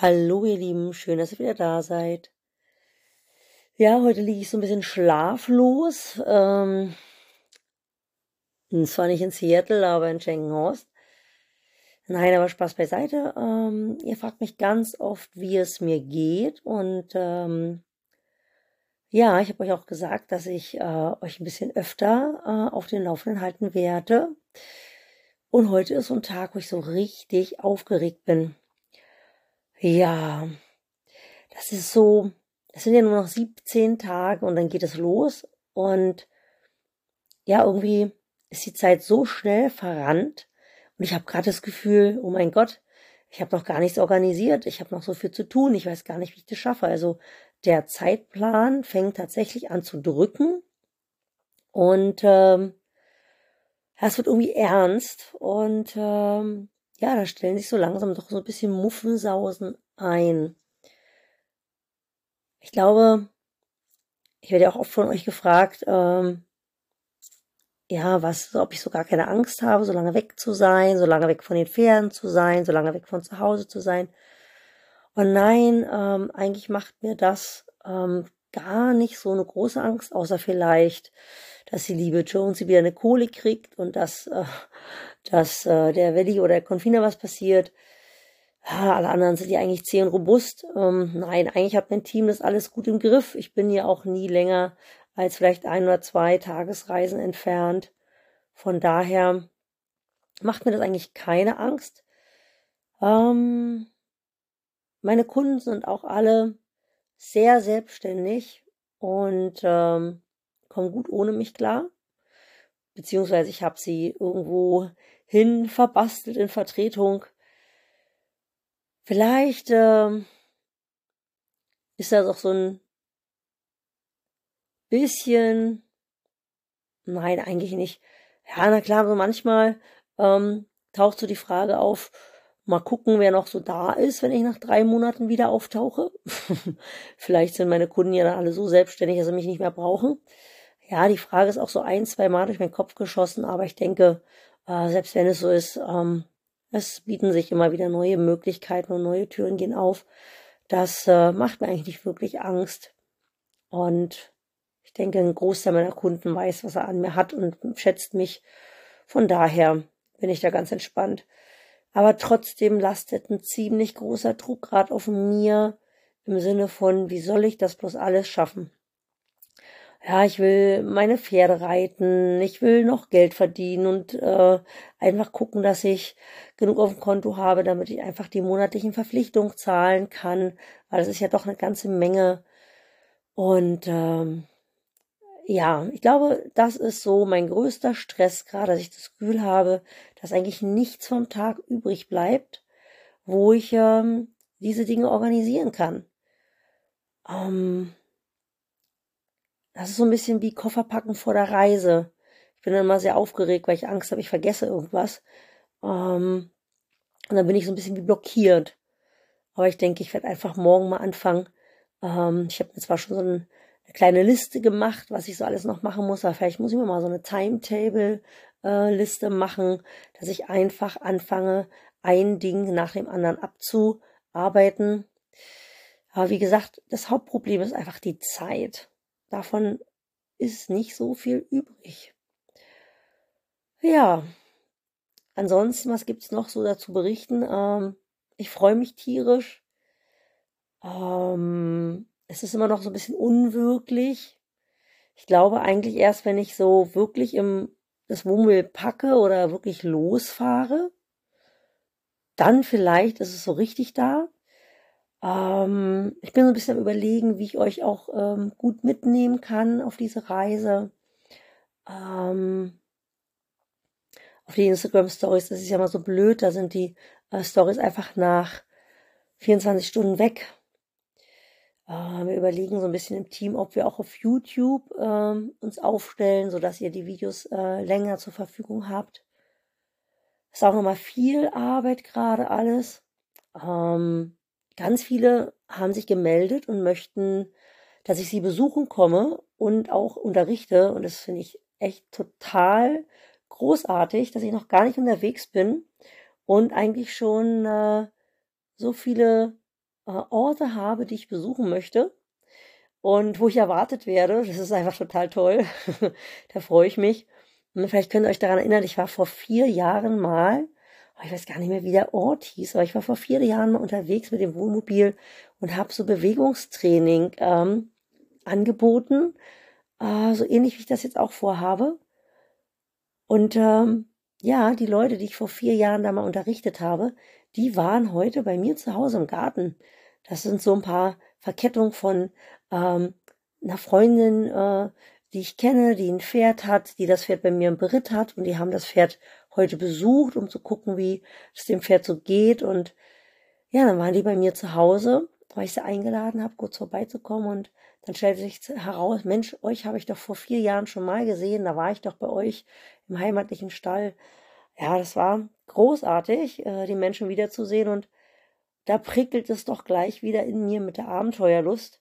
Hallo ihr Lieben, schön, dass ihr wieder da seid. Ja, heute liege ich so ein bisschen schlaflos. Ähm, zwar nicht in Seattle, aber in Schenkenhorst. Nein, aber Spaß beiseite. Ähm, ihr fragt mich ganz oft, wie es mir geht. Und ähm, ja, ich habe euch auch gesagt, dass ich äh, euch ein bisschen öfter äh, auf den Laufenden halten werde. Und heute ist so ein Tag, wo ich so richtig aufgeregt bin. Ja, das ist so, es sind ja nur noch 17 Tage und dann geht es los. Und ja, irgendwie ist die Zeit so schnell verrannt. Und ich habe gerade das Gefühl, oh mein Gott, ich habe noch gar nichts organisiert. Ich habe noch so viel zu tun. Ich weiß gar nicht, wie ich das schaffe. Also der Zeitplan fängt tatsächlich an zu drücken. Und ähm, es wird irgendwie ernst. Und ähm, ja, da stellen sich so langsam doch so ein bisschen Muffensausen ein. Ich glaube, ich werde ja auch oft von euch gefragt, ähm, ja, was, ob ich so gar keine Angst habe, so lange weg zu sein, so lange weg von den Pferden zu sein, so lange weg von zu Hause zu sein. Und nein, ähm, eigentlich macht mir das ähm, gar nicht so eine große Angst, außer vielleicht, dass die liebe Jones wieder eine Kohle kriegt und dass äh, dass äh, der Valley oder der Confiner was passiert. Ja, alle anderen sind ja eigentlich zäh und robust. Ähm, nein, eigentlich hat mein Team das alles gut im Griff. Ich bin ja auch nie länger als vielleicht ein oder zwei Tagesreisen entfernt. Von daher macht mir das eigentlich keine Angst. Ähm, meine Kunden sind auch alle sehr selbstständig und ähm, kommen gut ohne mich klar. Beziehungsweise ich habe sie irgendwo hin verbastelt in Vertretung. Vielleicht äh, ist das auch so ein bisschen, nein, eigentlich nicht. Ja, na klar, so manchmal ähm, taucht so die Frage auf, mal gucken, wer noch so da ist, wenn ich nach drei Monaten wieder auftauche. Vielleicht sind meine Kunden ja dann alle so selbstständig, dass sie mich nicht mehr brauchen. Ja, die Frage ist auch so ein, zwei Mal durch meinen Kopf geschossen, aber ich denke, äh, selbst wenn es so ist, ähm, es bieten sich immer wieder neue Möglichkeiten und neue Türen gehen auf. Das äh, macht mir eigentlich nicht wirklich Angst. Und ich denke, ein Großteil meiner Kunden weiß, was er an mir hat und schätzt mich. Von daher bin ich da ganz entspannt. Aber trotzdem lastet ein ziemlich großer Druck gerade auf mir im Sinne von, wie soll ich das bloß alles schaffen? ja, ich will meine Pferde reiten, ich will noch Geld verdienen und äh, einfach gucken, dass ich genug auf dem Konto habe, damit ich einfach die monatlichen Verpflichtungen zahlen kann, weil es ist ja doch eine ganze Menge. Und ähm, ja, ich glaube, das ist so mein größter Stress gerade, dass ich das Gefühl habe, dass eigentlich nichts vom Tag übrig bleibt, wo ich ähm, diese Dinge organisieren kann. Ähm, das ist so ein bisschen wie Kofferpacken vor der Reise. Ich bin dann immer sehr aufgeregt, weil ich Angst habe, ich vergesse irgendwas. Ähm, und dann bin ich so ein bisschen wie blockiert. Aber ich denke, ich werde einfach morgen mal anfangen. Ähm, ich habe mir zwar schon so eine, eine kleine Liste gemacht, was ich so alles noch machen muss, aber vielleicht muss ich mir mal so eine Timetable-Liste äh, machen, dass ich einfach anfange, ein Ding nach dem anderen abzuarbeiten. Aber wie gesagt, das Hauptproblem ist einfach die Zeit davon ist nicht so viel übrig. Ja, ansonsten, was gibt's noch so dazu berichten? Ähm, ich freue mich tierisch. Ähm, es ist immer noch so ein bisschen unwirklich. Ich glaube eigentlich erst, wenn ich so wirklich im das Wohnmobil packe oder wirklich losfahre, dann vielleicht ist es so richtig da. Ähm, ich bin so ein bisschen am überlegen, wie ich euch auch ähm, gut mitnehmen kann auf diese Reise. Ähm, auf die Instagram Stories, das ist ja mal so blöd, da sind die äh, Stories einfach nach 24 Stunden weg. Äh, wir überlegen so ein bisschen im Team, ob wir auch auf YouTube ähm, uns aufstellen, sodass ihr die Videos äh, länger zur Verfügung habt. Ist auch nochmal viel Arbeit gerade alles. Ähm, Ganz viele haben sich gemeldet und möchten, dass ich sie besuchen komme und auch unterrichte. Und das finde ich echt total großartig, dass ich noch gar nicht unterwegs bin und eigentlich schon äh, so viele Orte habe, die ich besuchen möchte und wo ich erwartet werde. Das ist einfach total toll. da freue ich mich. Und vielleicht könnt ihr euch daran erinnern, ich war vor vier Jahren mal, oh, ich weiß gar nicht mehr, wie der Ort hieß, aber ich war vor vier Jahren mal unterwegs mit dem Wohnmobil und habe so Bewegungstraining ähm, angeboten, äh, so ähnlich wie ich das jetzt auch vorhabe. Und ähm, ja, die Leute, die ich vor vier Jahren da mal unterrichtet habe, die waren heute bei mir zu Hause im Garten. Das sind so ein paar Verkettungen von ähm, einer Freundin, äh, die ich kenne, die ein Pferd hat, die das Pferd bei mir im Beritt hat und die haben das Pferd heute besucht, um zu gucken, wie es dem Pferd so geht. Und ja, dann waren die bei mir zu Hause, weil ich sie eingeladen habe, kurz vorbeizukommen und dann stellte sich heraus, Mensch, euch habe ich doch vor vier Jahren schon mal gesehen, da war ich doch bei euch im heimatlichen Stall. Ja, das war großartig, äh, die Menschen wiederzusehen und da prickelt es doch gleich wieder in mir mit der Abenteuerlust.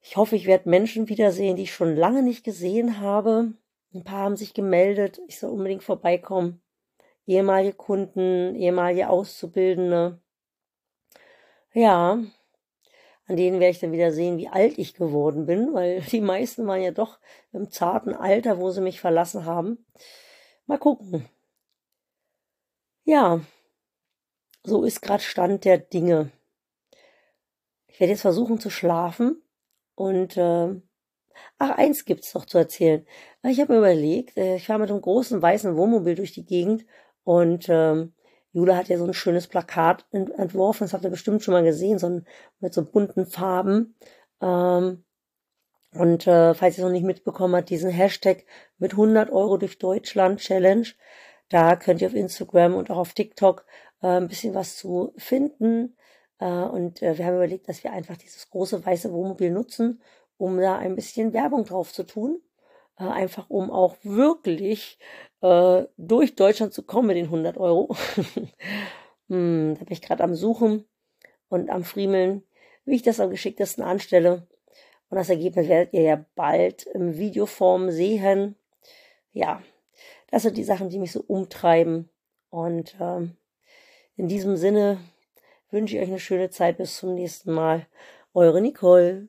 Ich hoffe, ich werde Menschen wiedersehen, die ich schon lange nicht gesehen habe. Ein paar haben sich gemeldet, ich soll unbedingt vorbeikommen. Ehemalige Kunden, ehemalige Auszubildende. Ja, an denen werde ich dann wieder sehen, wie alt ich geworden bin, weil die meisten waren ja doch im zarten Alter, wo sie mich verlassen haben. Mal gucken. Ja, so ist gerade Stand der Dinge. Ich werde jetzt versuchen zu schlafen und äh, ach, eins gibt's noch zu erzählen. Ich habe mir überlegt, äh, ich fahre mit einem großen weißen Wohnmobil durch die Gegend und ähm, Jule hat ja so ein schönes Plakat entworfen, das habt ihr bestimmt schon mal gesehen, so ein, mit so bunten Farben. Ähm, und äh, falls ihr es noch nicht mitbekommen habt, diesen Hashtag mit 100 Euro durch Deutschland Challenge, da könnt ihr auf Instagram und auch auf TikTok äh, ein bisschen was zu finden. Äh, und äh, wir haben überlegt, dass wir einfach dieses große weiße Wohnmobil nutzen, um da ein bisschen Werbung drauf zu tun. Äh, einfach um auch wirklich äh, durch Deutschland zu kommen mit den 100 Euro. hm, da bin ich gerade am Suchen und am Friemeln, wie ich das am geschicktesten anstelle. Und das Ergebnis werdet ihr ja bald im Videoform sehen. Ja, das sind die Sachen, die mich so umtreiben. Und ähm, in diesem Sinne wünsche ich euch eine schöne Zeit. Bis zum nächsten Mal. Eure Nicole.